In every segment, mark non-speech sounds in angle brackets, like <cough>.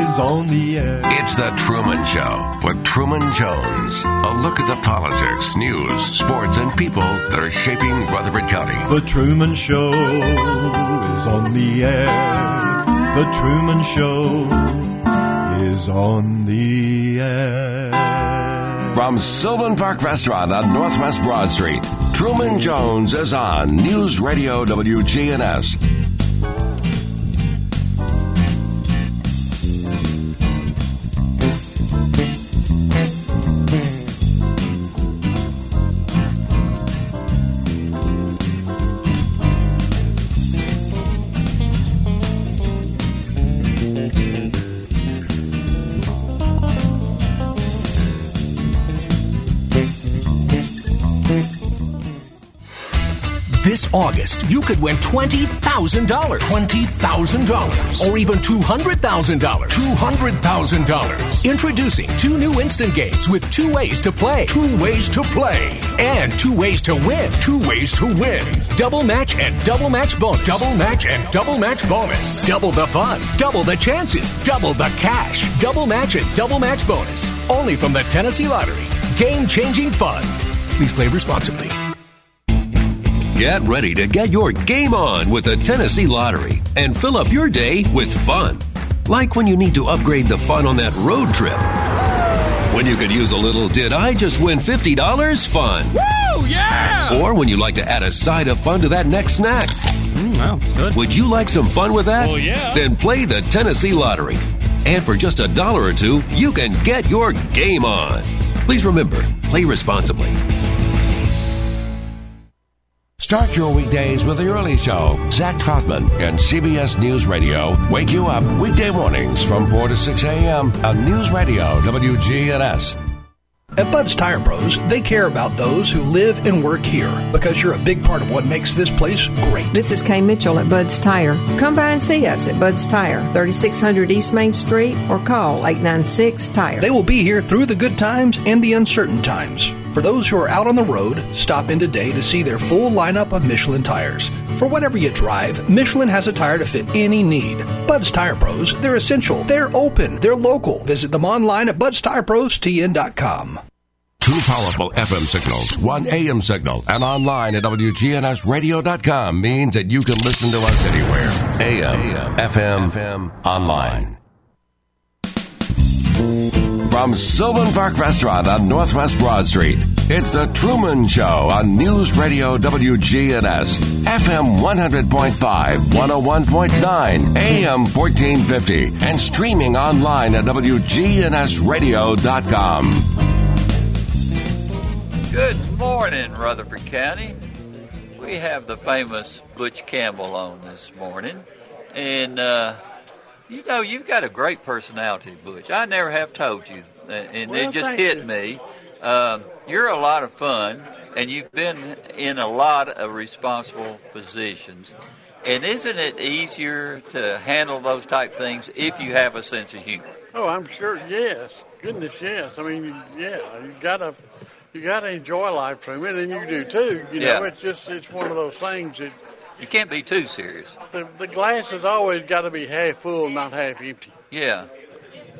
is on the air. It's The Truman Show with Truman Jones. A look at the politics, news, sports, and people that are shaping Rutherford County. The Truman Show is on the air. The Truman Show is on the air. From Sylvan Park Restaurant on Northwest Broad Street, Truman Jones is on News Radio WGNS. August, you could win $20,000. $20,000. Or even $200,000. $200,000. Introducing two new instant games with two ways to play. Two ways to play. And two ways to win. Two ways to win. Double match and double match bonus. Double match and double match bonus. Double the fun. Double the chances. Double the cash. Double match and double match bonus. Only from the Tennessee Lottery. Game changing fun. Please play responsibly. Get ready to get your game on with the Tennessee Lottery and fill up your day with fun. Like when you need to upgrade the fun on that road trip. When you could use a little did I just win $50 fun. Woo, yeah! Or when you like to add a side of fun to that next snack. Mm, wow, that's good. Would you like some fun with that? Well, yeah. Then play the Tennessee Lottery. And for just a dollar or two, you can get your game on. Please remember, play responsibly. Start your weekdays with the early show. Zach Troutman and CBS News Radio wake you up weekday mornings from 4 to 6 a.m. on News Radio WGNS. At Bud's Tire Pros, they care about those who live and work here because you're a big part of what makes this place great. This is Kay Mitchell at Bud's Tire. Come by and see us at Bud's Tire, 3600 East Main Street, or call 896 Tire. They will be here through the good times and the uncertain times. For those who are out on the road, stop in today to see their full lineup of Michelin tires. For whatever you drive, Michelin has a tire to fit any need. Bud's Tire Pros, they're essential, they're open, they're local. Visit them online at budstireprostn.com. Two powerful FM signals, one AM signal, and online at WGNSradio.com means that you can listen to us anywhere. AM, FM, FM, online. From Sylvan Park Restaurant on Northwest Broad Street, it's The Truman Show on News Radio WGNS, FM 100.5, 101.9, AM 1450, and streaming online at WGNSradio.com. Good morning, Rutherford County. We have the famous Butch Campbell on this morning. And, uh, you know, you've got a great personality, Butch. I never have told you, and Well, it just hit you. me. Um, you're a lot of fun, and you've been in a lot of responsible positions. And isn't it easier to handle those type things if you have a sense of humor? Oh, I'm sure. Yes, goodness, yes. I mean, yeah, you gotta, you gotta enjoy life, Truman, and you do too. You know, Yeah. it's just, it's one of those things that You can't be too serious. the, the glass has always got to be half full, not half empty. Yeah.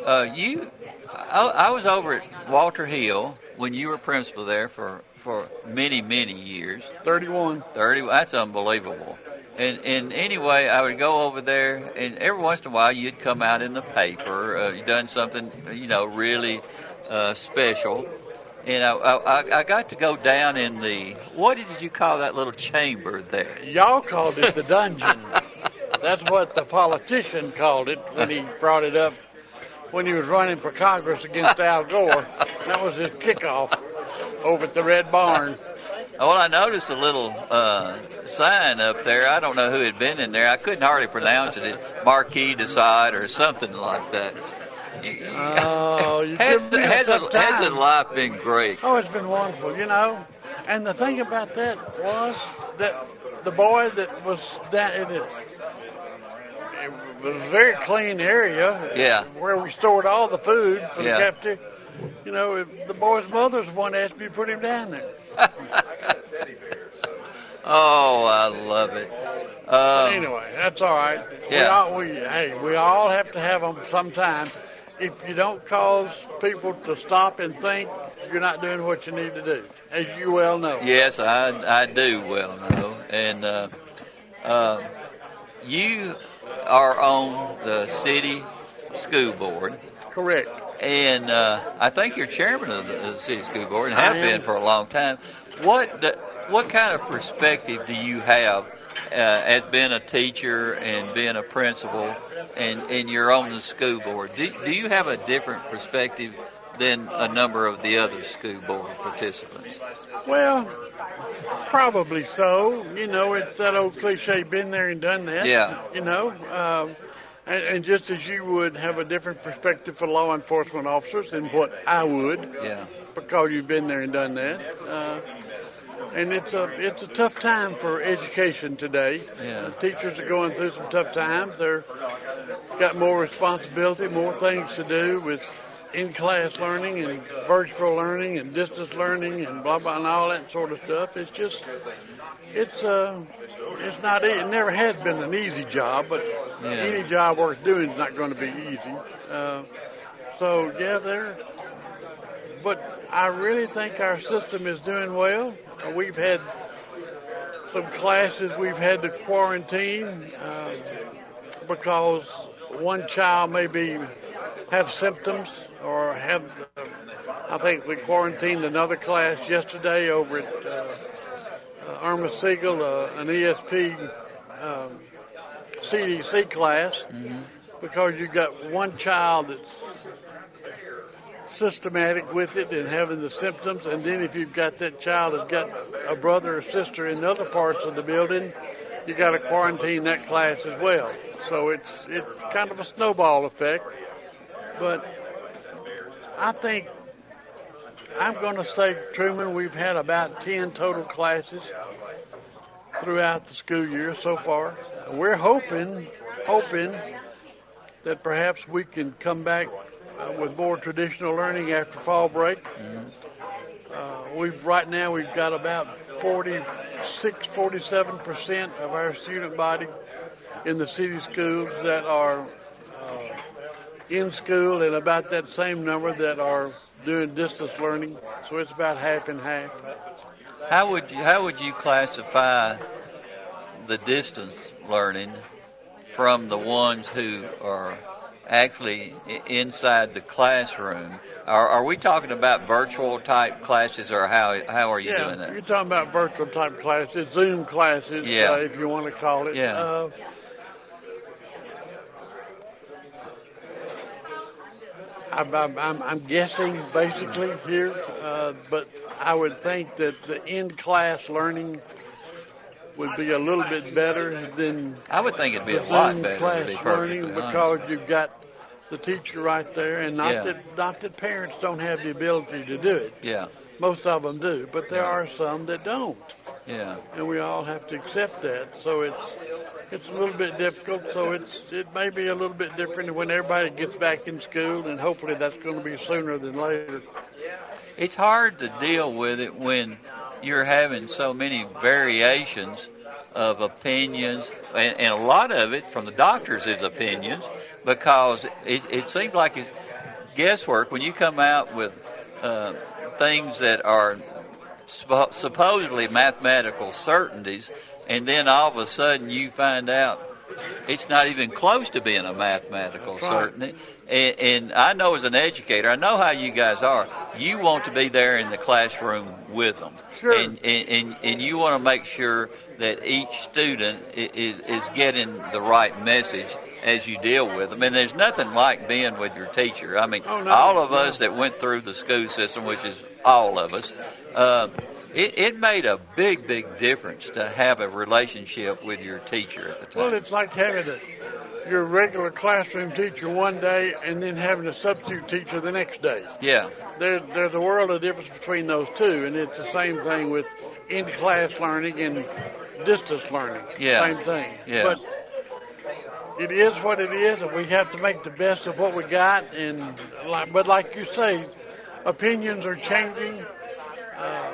Uh, you, I, I was over at Walter Hill when you were principal there for, for many, many years. 31. 30, that's unbelievable. And, and anyway, I would go over there, and every once in a while you'd come out in the paper. Uh, you done something, you know, really uh, special. And know, I, I got to go down in the, what did you call that little chamber there? Y'all called it the dungeon. That's what the politician called it when he brought it up when he was running for Congress against Al Gore. That was his kickoff over at the Red Barn. Well, I noticed a little uh, sign up there. I don't know who had been in there. I couldn't hardly pronounce it. It Marquis de Sade or something like that. Oh, you has, give me a has, tough it, has time. life been great? Oh, it's been wonderful, you know. And the thing about that was that the boy that was that it, it was a very clean area. Yeah. Where we stored all the food for Yeah. the cafeteria. You know, if the boy's mother's the one asked me to put him down there. <laughs> Oh, I love it. Um, anyway, that's all right. We Yeah. all, we, hey, we all have to have them sometime. If you don't cause people to stop and think, you're not doing what you need to do, as you well know. Yes, I, I do well know. And uh, uh, you are on the city school board. Correct. And uh, I think you're chairman of the, city school board and have been for a long time. What do- what kind of perspective do you have uh, as being a teacher and being a principal, and, and you're on the school board? Do, do you have a different perspective than a number of the other school board participants? Well, probably so. You know, it's that old cliche, been there and done that. Yeah. You know, um, and, and just as you would have a different perspective for law enforcement officers than what I would, Yeah. because you've been there and done that. Uh, and it's a it's a tough time for education today. Yeah. The teachers are going through some tough times. They're got more responsibility, more things to do with in-class learning and virtual learning and distance learning and blah blah and all that sort of stuff. It's just it's uh it's not it never has been an easy job, but Yeah. any job worth doing is not going to be easy. Uh, so yeah, there. But I really think our system is doing well. We've had some classes we've had to quarantine uh, because one child maybe have symptoms or have. Uh, I think we quarantined another class yesterday over at uh, Erma Siegel, uh, an ESP um, CDC class, because you've got one child that's systematic with it and having the symptoms, and then if you've got that child that's got a brother or sister in other parts of the building, you got to quarantine that class as well. So it's it's kind of a snowball effect, but I think I'm going to say Truman, we've had about ten total classes throughout the school year so far. We're hoping hoping that perhaps we can come back uh, with more traditional learning after fall break. Uh, we've right now we've got about 46, 47 percent of our student body in the city schools that are uh, in school, and about that same number that are doing distance learning. So it's about half and half. How would you, how would you classify the distance learning from the ones who are actually inside the classroom? Are, are we talking about virtual type classes, or how how are you yeah, doing that? you're talking about virtual type classes, Zoom classes, Yeah. uh, if you want to call it. Yeah. Uh, I'm, I'm, I'm, guessing basically here, uh, but I would think that the in-class learning would be a little bit better than I would think it'd be a lot better class be learning because you've got the teacher right there, and not Yeah. that not that parents don't have the ability to do it. Yeah, Most of them do, but there Yeah. are some that don't yeah. and we all have to accept that. So it's it's a little bit difficult. So it's it may be a little bit different when everybody gets back in school, and hopefully that's going to be sooner than later. It's hard to deal with it when you're having so many variations of opinions, and, and a lot of it from the doctors is opinions, because it, it seems like it's guesswork when you come out with uh, things that are suppo- supposedly mathematical certainties, and then all of a sudden you find out it's not even close to being a mathematical certainty. And, and I know as an educator, I know how you guys are. You want to be there in the classroom with them, Sure. and, and and and you want to make sure that each student is is getting the right message as you deal with them. And there's nothing like being with your teacher. I mean, Oh, no, all of no. us that went through the school system, which is all of us. Uh, it, it made a big, big difference to have a relationship with your teacher at the time. Well, it's like having a your regular classroom teacher one day and then having a substitute teacher the next day. Yeah. There, there's a world of difference between those two, and it's the same thing with in-class learning and distance learning. Yeah. Same thing. Yeah. But it is what it is, and we have to make the best of what we got. And like, but like you say, opinions are changing. Uh,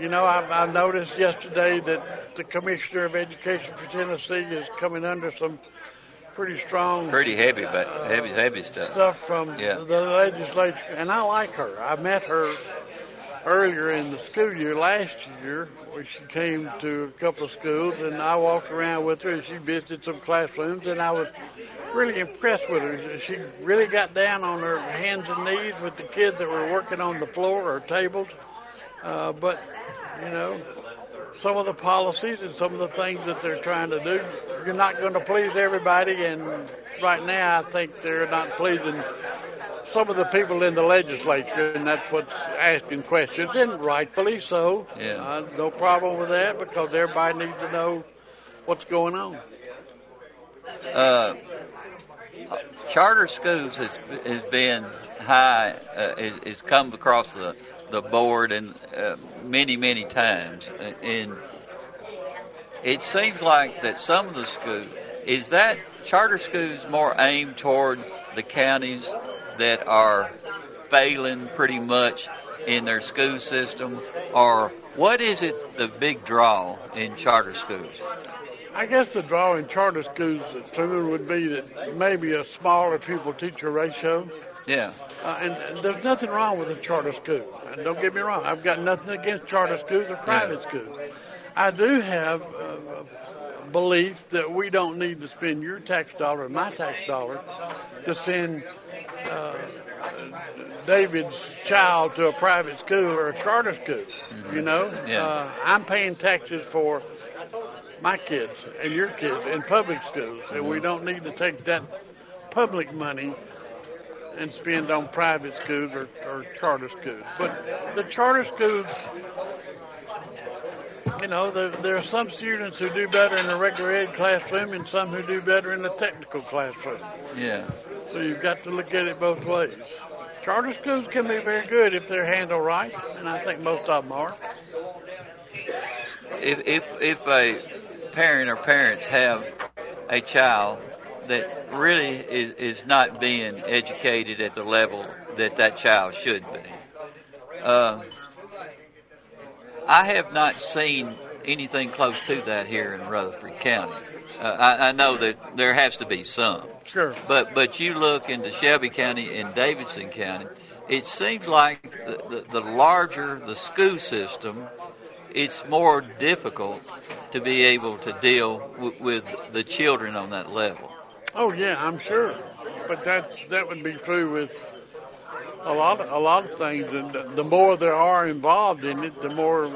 you know, I, I noticed yesterday that the commissioner of education for Tennessee is coming under some pretty strong Pretty heavy, but heavy, heavy stuff. stuff from Yeah. the legislature, and I like her. I met her earlier in the school year last year, where she came to a couple of schools, and I walked around with her. and She visited some classrooms, and I was really impressed with her. She really got down on her hands and knees with the kids that were working on the floor or tables. Uh, but you know, some of the policies and some of the things that they're trying to do, you're not going to please everybody. And right now, I think they're not pleasing some of the people in the legislature, and that's what's asking questions, and rightfully so. Yeah. Uh, no problem with that because everybody needs to know what's going on. Uh, charter schools has has been high. Uh, is, is come across the the board and uh, many many times, and it seems like that some of the schools is that charter schools more aimed toward the counties that are failing pretty much in their school system, or what is it the big draw in charter schools? I guess the draw in charter schools, Truman, would be that maybe a smaller pupil teacher ratio. Yeah. Uh, and, there's nothing wrong with a charter school. And don't get me wrong, I've got nothing against charter schools or private schools. I do have uh, a belief that we don't need to spend your tax dollar and my tax dollar to send uh, David's child to a private school or a charter school. You know, Yeah. uh, I'm paying taxes for my kids and your kids in public schools, and we don't need to take that public money and spend on private schools or, or charter schools. But the charter schools, you know, there, there are some students who do better in the regular ed classroom and some who do better in the technical classroom. Yeah. So you've got to look at it both ways. Charter schools can be very good if they're handled right, and I think most of them are. if if if a parent or parents have a child that really is, is not being educated at the level that that child should be, um, I have not seen anything close to that here in Rutherford County. Uh, I, I know that there has to be some. Sure. But but you look into Shelby County and Davidson County, it seems like the, the, the larger the school system, it's more difficult to be able to deal w- with the children on that level. Oh yeah, I'm sure. But that's that would be true with a lot a lot of things, and the, more there are involved in it, the more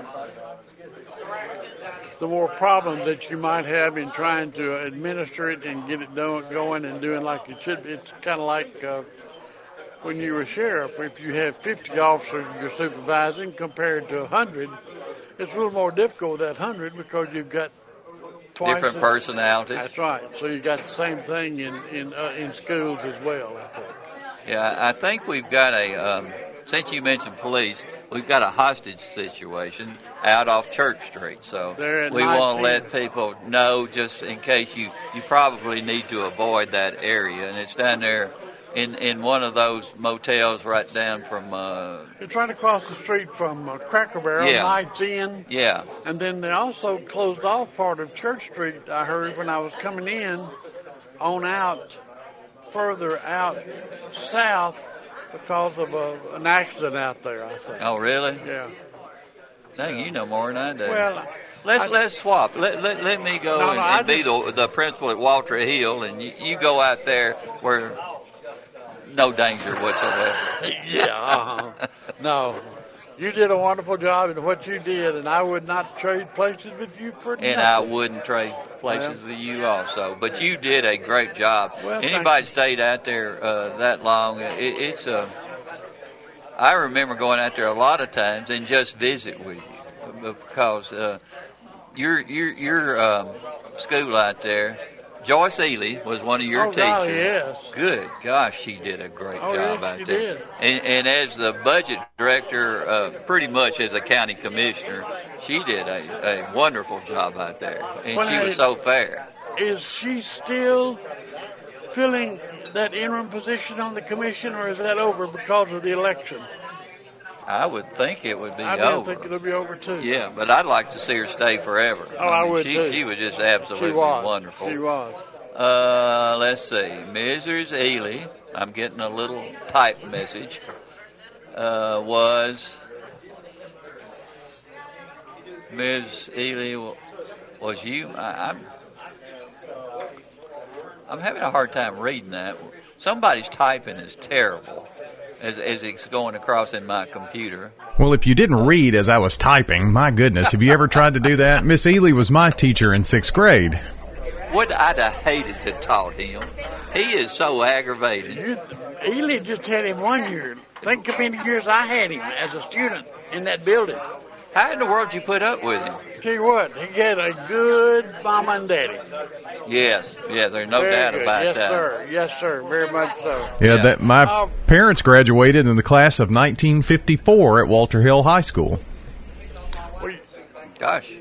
the more problems that you might have in trying to administer it and get it done, going and doing like it should. It's kind of like uh, when you were sheriff. If you have 50 officers you're supervising compared to 100, it's a little more difficult that 100 because you've got twice Different personalities. That's right. So you got the same thing in in uh, in schools as well. I think. Yeah, I think we've got a. Um, since you mentioned police, we've got a hostage situation out off Church Street. So we want to let people know, just in case you you probably need to avoid that area, and it's down there in in one of those motels right down from. Uh, It's right across the street from uh, Cracker Barrel, Yeah. Knights Inn, yeah, and then they also closed off part of Church Street. I heard when I was coming in, on out, further out south, because of a, an accident out there. I think. Oh, really? Yeah. Dang, you know more than I do. Well, let's I- let's swap. Let, let, let me go No, and, no, and be just- the, the principal at Walter Hill, and you, you go out there where no danger whatsoever. yeah. Uh-huh. no. You did a wonderful job in what you did, and I would not trade places with you for and I wouldn't trade places Well. with you also. But you did a great job. Well, Anybody stayed out there uh, that long, it, it's a. I remember going out there a lot of times and just visit with you because uh, your your your um, school out there Joyce Ely was one of your Oh, teachers. golly, yes. Good gosh, she did a great Oh, job yes, out she there. did. And, and as the budget director, uh, pretty much as a county commissioner, she did a, a wonderful job out there, and Well, she was so fair. Is she still filling that interim position on the commission, or is that over because of the election? I would think it would be I over. think it'll be over too. Yeah, but I'd like to see her stay forever. Oh, I mean, would she, too. She was just absolutely she was wonderful. She was. Uh, let's see. Mrs. Ely, I'm getting a little type message, uh, was Ms. Ely, was you? I, I'm, I'm having a hard time reading that. Somebody's typing is terrible as, as it's going across in my computer. Well, if you didn't read as I was typing, my goodness, have you ever tried to do that? Miss Ely was my teacher in sixth grade. What I'd have hated to taught him. He is so aggravating. You, Ely just had him one year. Think how many years I had him as a student in that building. How in the world did you put up with him? Tell you what, he had a good mama and daddy. Yes, yeah, there's no Very doubt good. about yes, that. Yes, sir. Yes, sir. Very much so. Yeah, Yeah. that my Oh. parents graduated in the class of 1954 at Walter Hill High School. Gosh,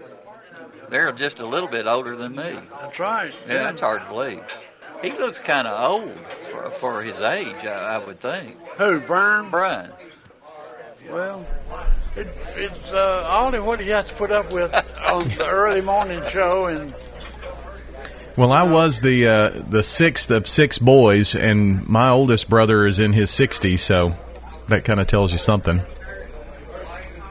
they're just a little bit older than me. that's right. Yeah, that's hard to believe. He looks kind of old for, for his age, I, I would think. Who, Brian? Brian, Well, it, it's uh, only what he has to put up with <laughs> on the early morning show, and Well, I was the uh, the sixth of six boys, and my oldest brother is in his 60s, so that kind of tells you something.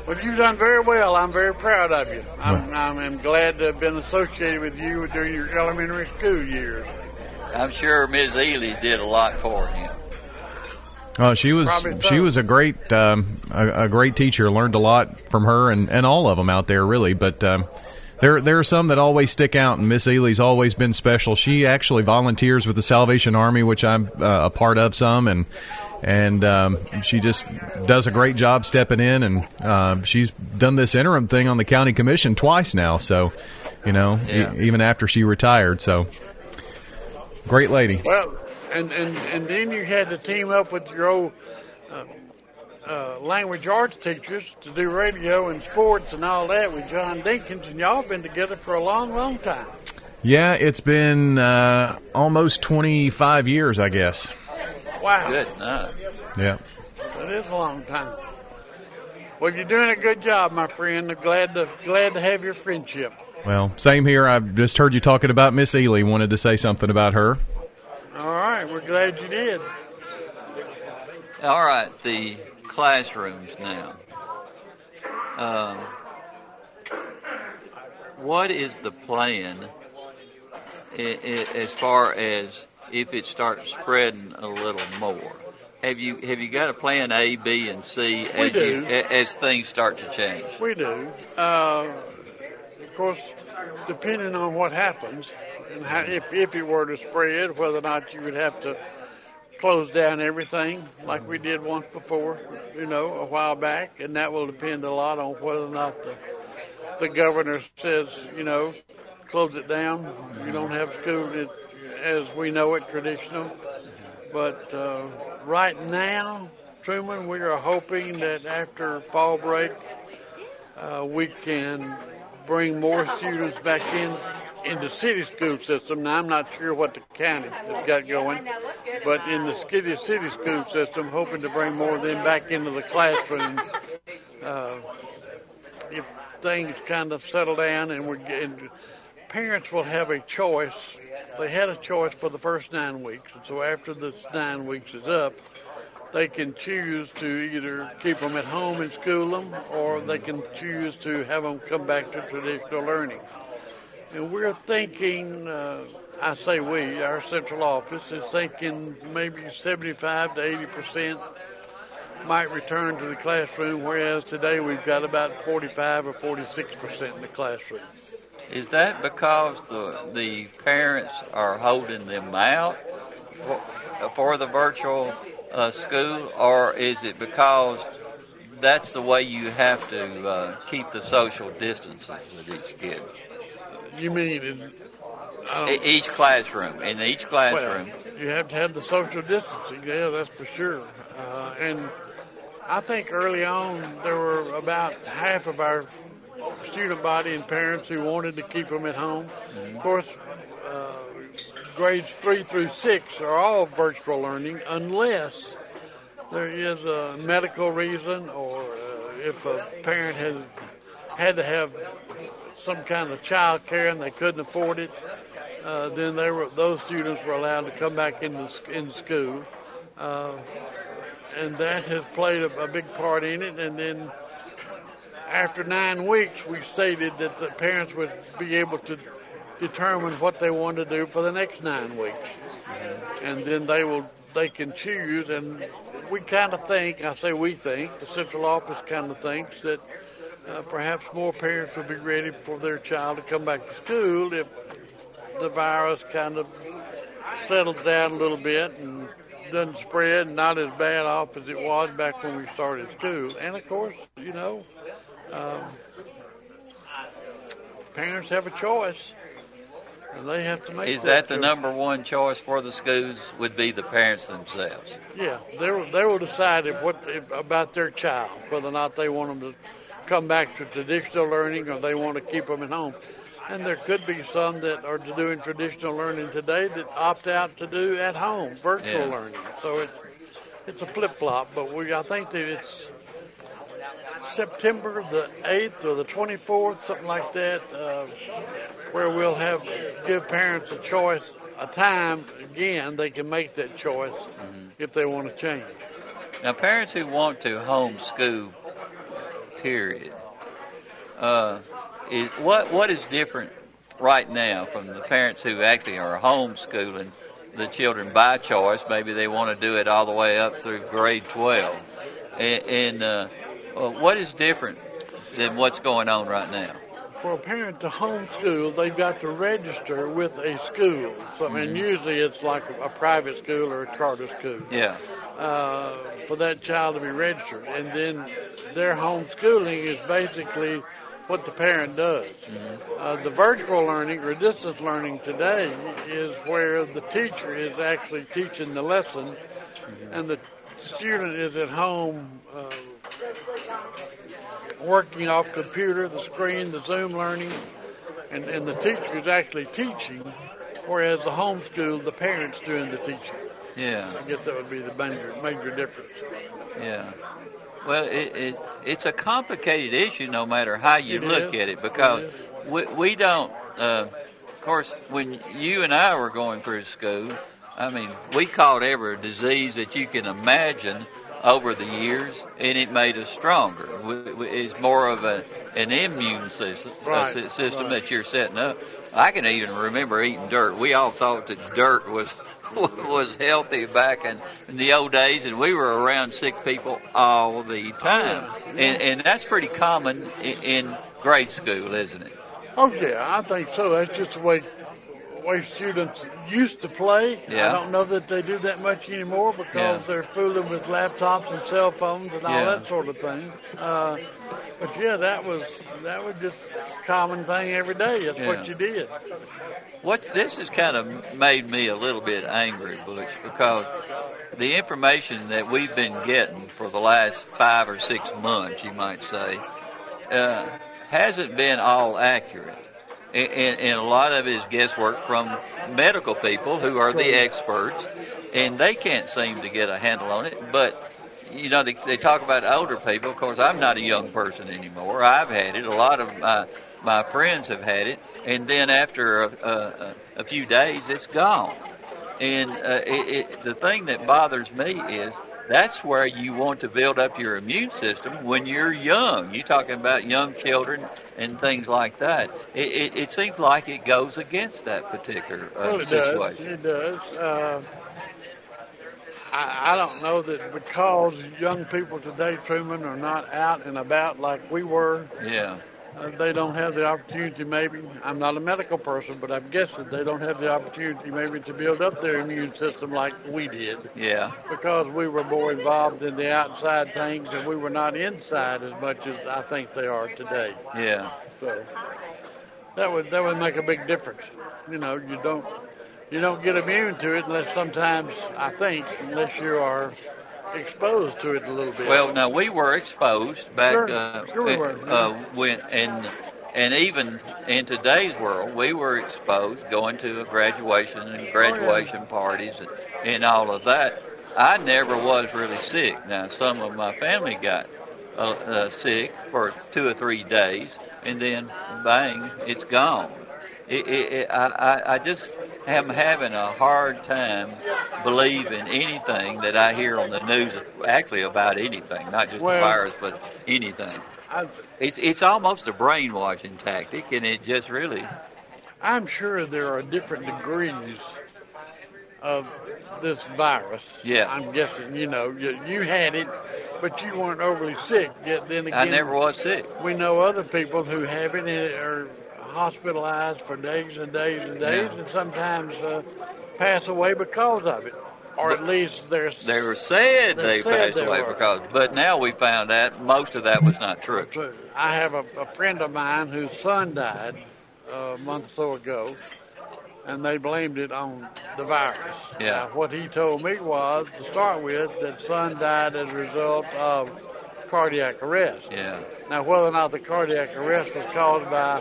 well, you've done very well. I'm very proud of you. I'm, I'm, I'm glad to have been associated with you during your elementary school years. I'm sure Ms. Ely did a lot for him. Oh, she was Probably so. she was a great um, a, a great teacher. Learned a lot from her and, and all of them out there really. But um, there there are some that always stick out, and Miss Ely's always been special. She actually volunteers with the Salvation Army, which I'm uh, a part of some, and and um, she just does a great job stepping in. And uh, she's done this interim thing on the county commission twice now. So you know, e- even after she retired, so great lady. Well, and, and, and then you had to team up with your old uh, uh, language arts teachers to do radio and sports and all that with John Dinkins, and y'all been together for a long, long time. Yeah, it's been uh, almost 25 years, I guess. Wow, Good night. Yeah. that is a long time. Well, you're doing a good job, my friend. I'm glad to glad to have your friendship. Well, same here. I just heard you talking about Miss Ely. Wanted to say something about her. All right, we're glad you did. All right, the classrooms now. Um, what is the plan as far as if it starts spreading a little more? Have you have you got a plan A, B, and C as you as things start to change? We do. Uh, of course, depending on what happens and how, if, if it were to spread, whether or not you would have to close down everything like we did once before, you know, a while back, and that will depend a lot on whether or not the, the governor says, you know, close it down. You don't have school as we know it, traditional. But uh, right now, Truman, we are hoping that after fall break, uh, we can bring more students back in in the city school system. Now, I'm not sure what the county has got going, but in the city city school system, hoping to bring more of them back into the classroom. Uh, if things kind of settle down and we're getting, parents will have a choice. They had a choice for the first nine weeks, and so after this nine weeks is up, they can choose to either keep them at home and school them, or they can choose to have them come back to traditional learning. And we're thinking, uh, I say we, our central office is thinking maybe 75 to 80 percent might return to the classroom, whereas today we've got about 45 or 46 percent in the classroom. Is that because the the parents are holding them out for, for the virtual uh, school, or is it because that's the way you have to uh, keep the social distances with each kid? You mean in, each classroom. In each classroom. Well, you have to have the social distancing. Yeah, that's for sure. Uh, and I think early on there were about half of our student body and parents who wanted to keep them at home. Of course, uh, grades three through six are all virtual learning unless there is a medical reason or uh, if a parent has had to have some kind of child care and they couldn't afford it, uh, then they were, those students were allowed to come back into in school. Uh, and that has played a, a big part in it. And then after nine weeks, we stated that the parents would be able to determine what they want to do for the next nine weeks, and then they will they can choose. And we kind of think, I say we think, the central office kind of thinks that uh, perhaps more parents will be ready for their child to come back to school if the virus kind of settles down a little bit and doesn't spread, not as bad off as it was back when we started school. And of course, you know, um, parents have a choice, and they have to make. Is that the choice. number one choice for the schools? Would be the parents themselves. Yeah, they will, they will decide if what if, about their child, whether or not they want them to come back to traditional learning or they want to keep them at home. And there could be some that are doing traditional learning today that opt out to do at home virtual Yeah. learning. So it's it's a flip flop. But we I think that it's September the eighth or the twenty fourth, something like that, uh, where we'll have give parents a choice, a time again they can make that choice if they want to change. Now, parents who want to homeschool, period, uh, is, what what is different right now from the parents who actually are homeschooling the children by choice? Maybe they want to do it all the way up through grade twelve, and, and uh, uh, what is different than what's going on right now? for a parent to homeschool, they've got to register with a school. So, and usually it's like a private school or a charter school. Yeah, Uh, for that child to be registered, and then their homeschooling is basically what the parent does. Uh, the virtual learning or distance learning today is where the teacher is actually teaching the lesson, and the student is at home. Uh, working off computer, the screen, the Zoom learning, and, and the teacher is actually teaching, whereas the homeschool, the parents doing the teaching. Yeah. I guess that would be the major, major difference. Yeah. Well, it, it it's a complicated issue no matter how you It look is. at it because It we, we don't. Uh, of course, when you and I were going through school, I mean, we caught every disease that you can imagine over the years, and it made us stronger. It's more of a an immune system, Right, sy- system right. that you're setting up. I can even remember eating dirt. We all thought that dirt was <laughs> was healthy back in, in the old days, and we were around sick people all the time, and and that's pretty common in, in grade school, isn't it? Oh yeah, I think so. That's just the way way students used to play. Yeah. I don't know that they do that much anymore because Yeah. they're fooling with laptops and cell phones and all Yeah. that sort of thing. Uh, but yeah, that was that was just a common thing every day. That's what you did. What this has kind of made me a little bit angry, Butch, because the information that we've been getting for the last five or six months, you might say, uh, hasn't been all accurate. And, and, and a lot of it is guesswork from medical people who are the experts, and they can't seem to get a handle on it. But you know, they, they talk about older people. Of course, I'm not a young person anymore. I've had it. A lot of my my friends have had it, and then after a, a, a few days, it's gone. And uh, it, it, the thing that bothers me is that's where you want to build up your immune system when you're young. You're talking about young children and things like that. It, it, it seems like it goes against that particular uh, Well, it situation. does. It does. Uh, I, I don't know that because young people today, Truman, are not out and about like we were. Yeah. Uh, they don't have the opportunity, maybe. I'm not a medical person, but I'm guessing they don't have the opportunity, maybe, to build up their immune system like we did Yeah. because we were more involved in the outside things and we were not inside as much as I think they are today. Yeah. So, that would that would make a big difference. You know, you don't you don't get immune to it unless sometimes I think unless you are exposed to it a little bit. Well, now we were exposed back Sure, uh, sure we were. uh, when and and even in today's world, we were exposed going to a graduation Oh, and graduation parties and, and all of that. I never was really sick. Now, some of my family got uh, uh, sick for two or three days, and then bang, it's gone. It, it, it, I, I, I just am having a hard time believing anything that I hear on the news, actually about anything, not just Well- the virus, but anything. I, It's it's almost a brainwashing tactic, and it just really I'm sure there are different degrees of this virus. Yeah. I'm guessing, you know, you, you had it, but you weren't overly sick. Yet then again, I never was sick. we know other people who have it and are hospitalized for days and days and days, Yeah. and sometimes uh, pass away because of it, or at least they're They were said They they, said passed they away were. because, but now we found out most of that was not true. true. I have a, a friend of mine whose son died uh, a month or so ago, and they blamed it on the virus. Yeah. Now, what he told me was, to start with, that son died as a result of cardiac arrest. Yeah, Now, whether or not the cardiac arrest was caused by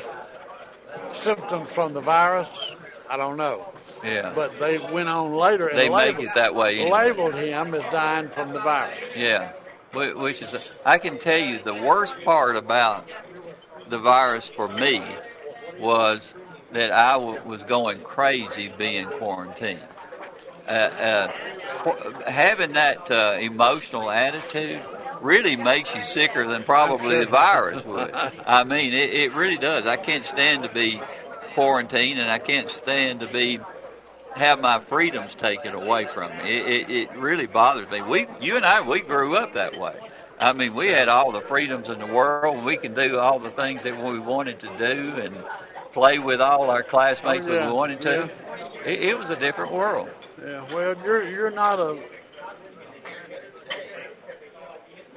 symptoms from the virus, I don't know. yeah, But they went on later and They make labeled, it that way anyway. labeled him as dying from the virus. yeah. Which is, I can tell you, the worst part about the virus for me was that I w- was going crazy being quarantined. Uh, uh, qu- having that uh, emotional attitude really makes you sicker than probably the virus would. <laughs> I mean, it, it really does. I can't stand to be quarantined, and I can't stand to be have my freedoms taken away from me. It, it, it really bothers me. We, you and I, we grew up that way. I mean, we had all the freedoms in the world, and we can do all the things that we wanted to do, and play with all our classmates Oh, yeah. when we wanted to. It, it was a different world. Yeah, well, you're you're not a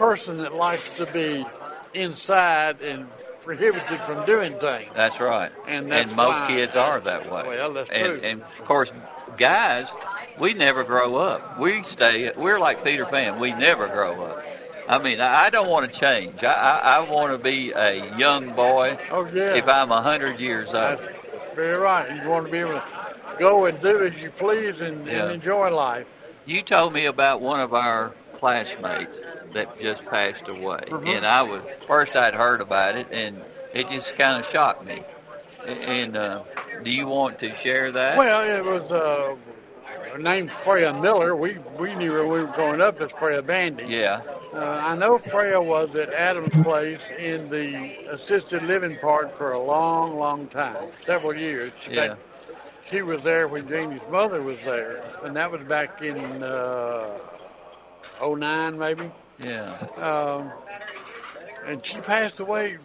person that likes to be inside and prohibited from doing things. That's right. And that's most why- kids are that way. Well, that's and, true. And of course, guys, we never grow up. We stay. We're like Peter Pan. We never grow up. I mean, I I don't want to change. I, I, I want to be a young boy. Oh, yeah. If I'm a hundred years old. That's very right. You want to be able to go and do as you please and, Yeah. and enjoy life. You told me about one of our classmates that just passed away, Mhm. and I was first I'd heard about it, and it just kind of shocked me. And uh, do you want to share that? Well, it was uh, named Freya Miller. We we knew her when we were growing up as Freya Bandy. yeah, Uh, I know Freya was at Adams Place in the assisted living part for a long, long time, several years. In Yeah. she was there when Janie's mother was there, and that was back in uh, 09 maybe. yeah. Um, and she passed away.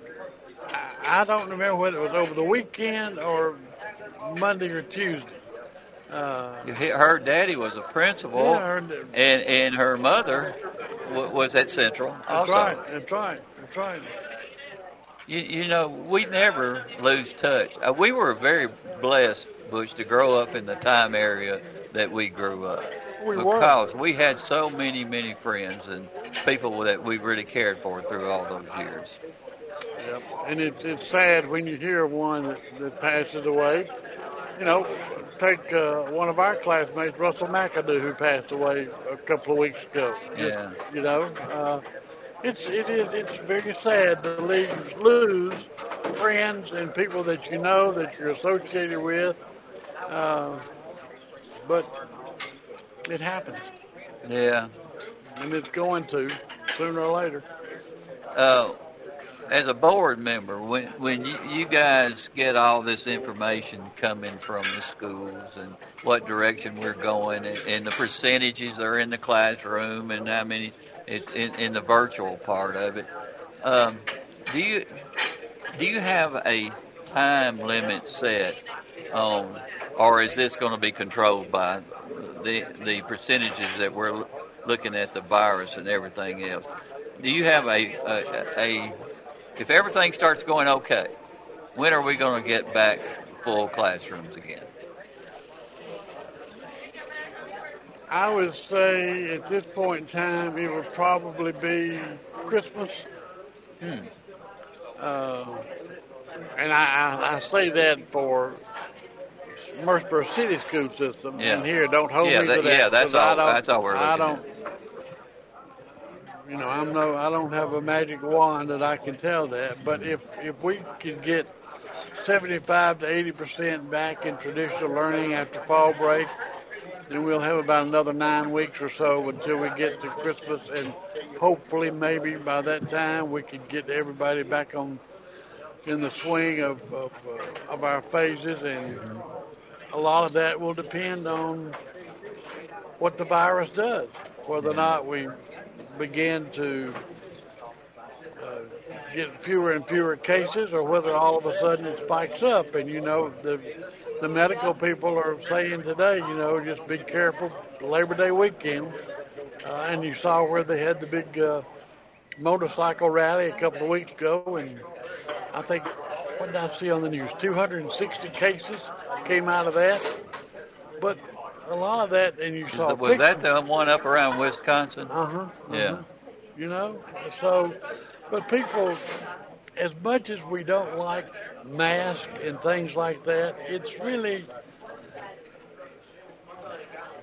I, I don't remember whether it was over the weekend or Monday or Tuesday. Uh, Her daddy was a principal, Yeah, her- and and her mother w- was at Central. that's also, right. That's right. That's right. you, you know, we never lose touch. Uh, we were very blessed, Butch, to grow up in the time area that we grew up. We were. because we had so many, many friends and people that we really cared for through all those years. Yep. And it's it's sad when you hear one that, that passes away. You know, take uh, one of our classmates, Russell McAdoo, who passed away a couple of weeks ago. Just, Yeah. You know, uh, it's it is it's very sad to lose lose friends and people that you know that you're associated with. Uh, but it happens, Yeah. and it's going to sooner or later. Uh, as a board member, when when you, you guys get all this information coming from the schools and what direction we're going and, and the percentages are in the classroom and how many it's in, in the virtual part of it, um, do you do you have a time limit set on, or is this going to be controlled by the the percentages that we're looking at the virus and everything else? Do you have a a, a if everything starts going okay, when are we going to get back full classrooms again? I would say at this point in time, it would probably be Christmas. Hmm. Uh, and I, I, I say that for Murfreesboro City school system. Yeah. And here, don't hold Yeah, me that- to that. yeah, that's 'cause I all- don't- that's all we're I looking don't. You know, I'm no, I don't have a magic wand that I can tell that. But if if we could get 75 to 80 percent back in traditional learning after fall break, then we'll have about another nine weeks or so until we get to Christmas, and hopefully, maybe by that time, we could get everybody back on in the swing of of, uh, of our phases, and a lot of that will depend on what the virus does, whether or not we begin to uh, get fewer and fewer cases, or whether all of a sudden it spikes up. And you know, the the medical people are saying today, you know, just be careful Labor Day weekend. Uh, and you saw where they had the big uh, motorcycle rally a couple of weeks ago, and I think what did I see on the news? 260 cases came out of that. But a lot of that, and you saw Was that the one up around Wisconsin? Uh huh. Yeah. You know, so, but people, as much as we don't like masks and things like that, it's really,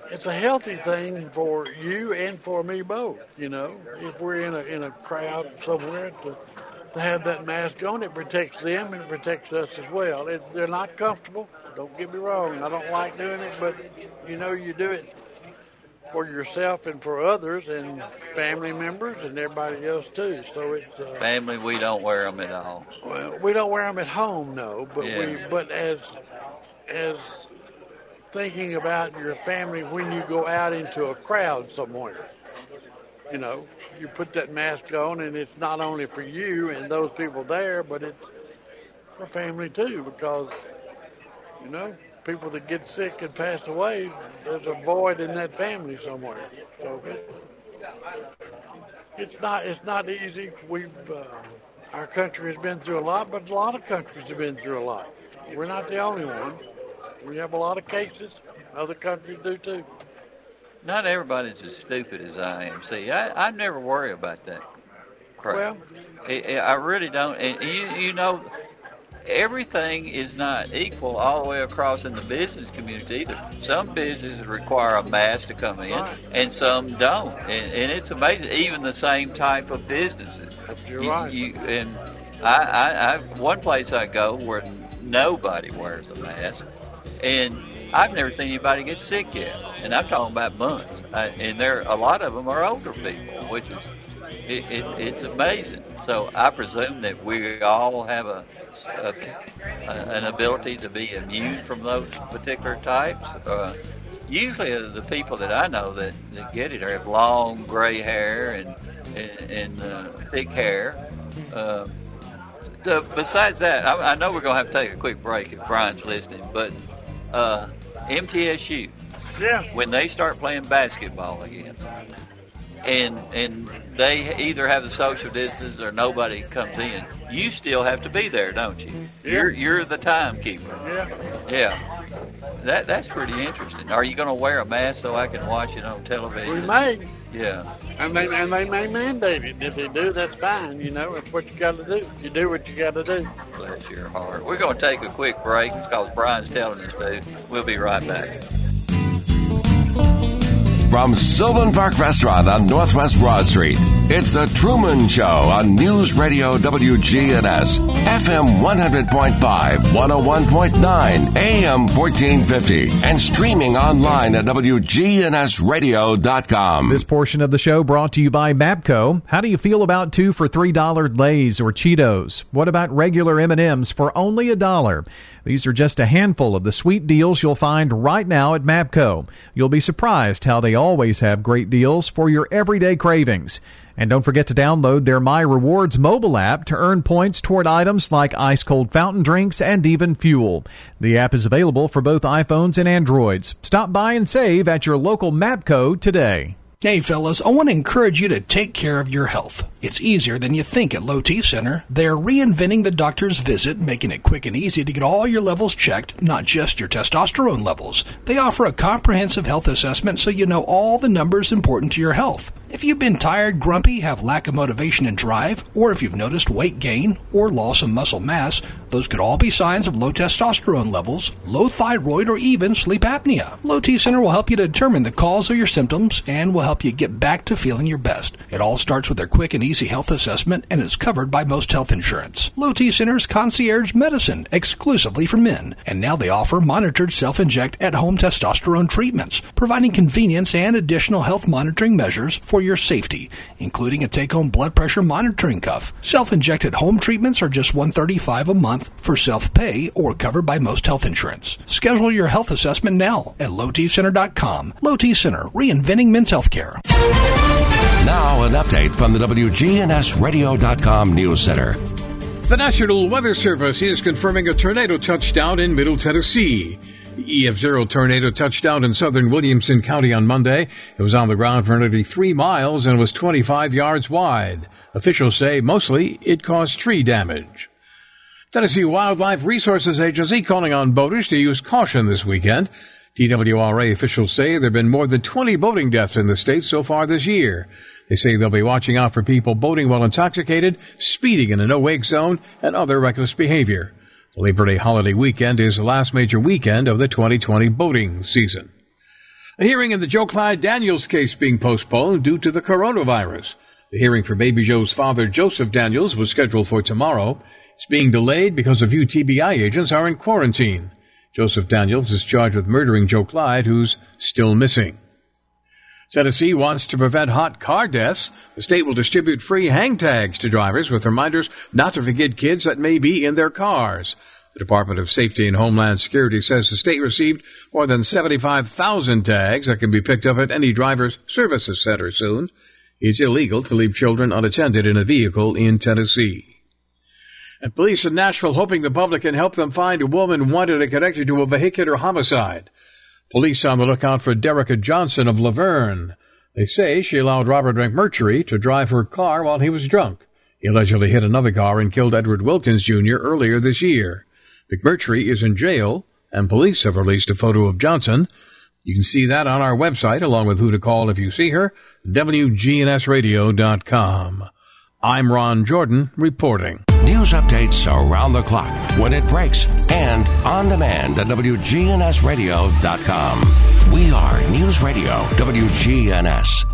it's a healthy thing for you and for me both. You know, if we're in a in a crowd somewhere to to have that mask on, it protects them and it protects us as well. It, they're not comfortable. Don't get me wrong. I don't like doing it, but you know, you do it for yourself and for others and family members and everybody else too. So it's uh, Family, we don't wear them at all. well, we don't wear them at home, no, but we but as as thinking about your family when you go out into a crowd somewhere. You know, you put that mask on, and it's not only for you and those people there, but it's for family too, because you know people that get sick and pass away, there's a void in that family somewhere. So it, it's not it's not easy. We've uh, our country has been through a lot, but a lot of countries have been through a lot. We're not the only one. We have a lot of cases. Other countries do too. Not everybody's as stupid as I am. See, I, I never worry about that crap. Well- I, I I really don't. And you, you know, everything is not equal all the way across in the business community either. Some businesses require a mask to come in, Right. and some don't. And, and it's amazing. Even the same type of businesses. You're You- right. you- and I, I, I, one place I go where nobody wears a mask, and I've never seen anybody get sick yet. And I'm talking about months. I, and there, a lot of them are older people, which is it, it, it's amazing. So I presume that we all have a, a, a an ability to be immune from those particular types. Uh, usually, the people that I know that, that get it have long gray hair and and, and uh, thick hair. Uh, the, besides that, I, I know we're going to have to take a quick break if Brian's listening, but uh, MTSU, Yeah. when they start playing basketball again, and and they either have the social distance or nobody comes in, you still have to be there, don't you? Yeah. You're you're the timekeeper. Yeah. Yeah. That that's pretty interesting. Are you going to wear a mask so I can watch it on television? We may. Yeah. And they and they may mandate it. If they do, that's fine. You know, it's what you got to do. You do what you got to do. Bless your heart. We're going to take a quick break because Brian's telling us to. We'll be right back. From Sylvan Park Restaurant on Northwest Broad Street, it's The Truman Show on News Radio WGNS, FM 100.5, 101.9, AM 1450, and streaming online at WGNSradio.com. This portion of the show brought to you by Mapco. How do you feel about two for three dollar Lay's or Cheetos? What about regular M and M's for only a dollar? These are just a handful of the sweet deals you'll find right now at Mapco. You'll be surprised how they always have great deals for your everyday cravings. And don't forget to download their My Rewards mobile app to earn points toward items like ice cold fountain drinks and even fuel. The app is available for both iPhones and Androids. Stop by and save at your local Mapco today. Hey fellas, I want to encourage you to take care of your health. It's easier than you think at Low T Center. They're reinventing the doctor's visit, making it quick and easy to get all your levels checked, not just your testosterone levels. They offer a comprehensive health assessment so you know all the numbers important to your health. If you've been tired, grumpy, have lack of motivation and drive, or if you've noticed weight gain or loss of muscle mass, those could all be signs of low testosterone levels, low thyroid, or even sleep apnea. Low T Center will help you determine the cause of your symptoms and will help you get back to feeling your best. It all starts with their quick and easy health assessment and is covered by most health insurance. Low T Center's concierge medicine exclusively for men, and now they offer monitored self-inject at-home testosterone treatments, providing convenience and additional health monitoring measures for your safety, including a take-home blood pressure monitoring cuff. Self-injected home treatments are just 135 a month for self-pay or covered by most health insurance. Schedule your health assessment now at lowtcenter.com. Low T Center, reinventing men's health care. Now, an update from the WGNSradio.com News Center. The National Weather Service is confirming a tornado touchdown in Middle Tennessee. The EF0 tornado touched down in southern Williamson County on Monday. It was on the ground for nearly three miles and was 25 yards wide. Officials say mostly it caused tree damage. Tennessee Wildlife Resources Agency calling on boaters to use caution this weekend. TWRA officials say there have been more than 20 boating deaths in the state so far this year. They say they'll be watching out for people boating while intoxicated, speeding in a no-wake zone, and other reckless behavior. Labor Day holiday weekend is the last major weekend of the 2020 boating season. A hearing in the Joe Clyde Daniels case being postponed due to the coronavirus. The hearing for baby Joe's father, Joseph Daniels, was scheduled for tomorrow. It's being delayed because a few TBI agents are in quarantine. Joseph Daniels is charged with murdering Joe Clyde, who's still missing. Tennessee wants to prevent hot car deaths. The state will distribute free hang tags to drivers with reminders not to forget kids that may be in their cars. The Department of Safety and Homeland Security says the state received more than 75,000 tags that can be picked up at any driver's services center soon. It's illegal to leave children unattended in a vehicle in Tennessee. And police in Nashville hoping the public can help them find a woman wanted and connected to a vehicular homicide. Police on the lookout for Derica Johnson of La Vergne. They say she allowed Robert McMurtry to drive her car while he was drunk. He allegedly hit another car and killed Edward Wilkins Jr. earlier this year. McMurtry is in jail, and police have released a photo of Johnson. You can see that on our website, along with who to call if you see her, WGNSradio.com. I'm Ron Jordan reporting. News updates around the clock, when it breaks, and on demand at WGNSradio.com. We are News Radio WGNS.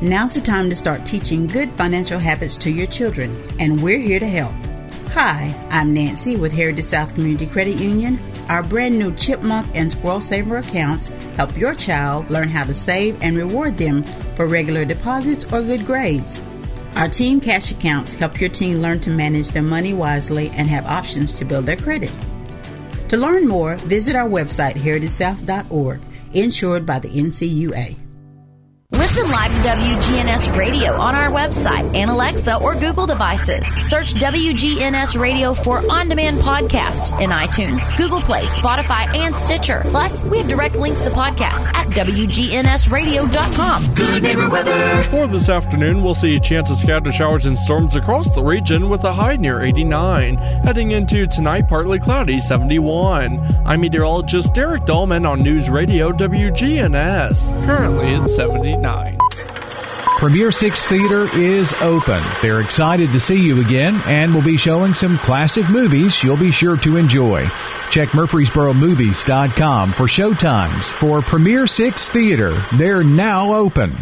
Now's the time to start teaching good financial habits to your children, and we're here to help. Hi, I'm Nancy with Heritage South Community Credit Union. Our brand new Chipmunk and Squirrel Saver accounts help your child learn how to save and reward them for regular deposits or good grades. Our Team Cash accounts help your teen learn to manage their money wisely and have options to build their credit. To learn more, visit our website, heritagesouth.org, insured by the NCUA. Listen live to WGNS Radio on our website and Alexa or Google devices. Search WGNS Radio for on demand podcasts in iTunes, Google Play, Spotify, and Stitcher. Plus, we have direct links to podcasts at WGNSradio.com. Good neighbor weather. For this afternoon, we'll see a chance of scattered showers and storms across the region with a high near 89. Heading into tonight, partly cloudy, 71. I'm meteorologist Derek Dolman on News Radio WGNS. Currently it's 79. Premier Six Theater is open. They're excited to see you again and will be showing some classic movies you'll be sure to enjoy. Check MurfreesboroMovies.com for showtimes for Premier Six Theater. They're now open.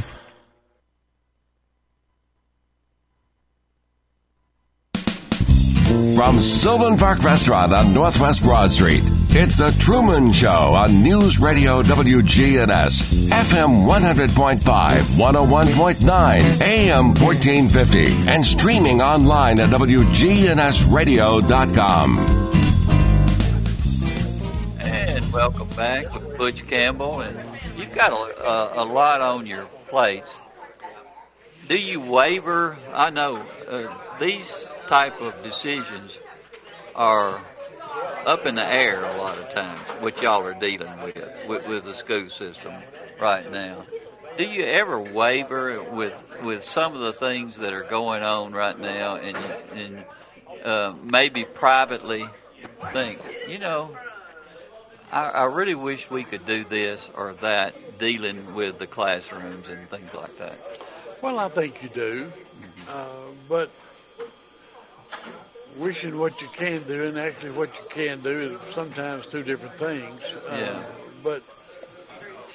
From Sylvan Park Restaurant on Northwest Broad Street, it's The Truman Show on News Radio WGNS, FM 100.5, 101.9, AM 1450, and streaming online at WGNSradio.com. And welcome back with Butch Campbell. And you've got a, a, a lot on your plates. Do you waver? I know uh, these type of decisions are up in the air a lot of times, what y'all are dealing with, with, with the school system right now. do you ever waver with with some of the things that are going on right now, and and uh, maybe privately think, you know, I, I really wish we could do this or that, dealing with the classrooms and things like that. Well, I think you do, uh, but wishing what you can do and actually what you can do is sometimes two different things. Uh, Yeah. But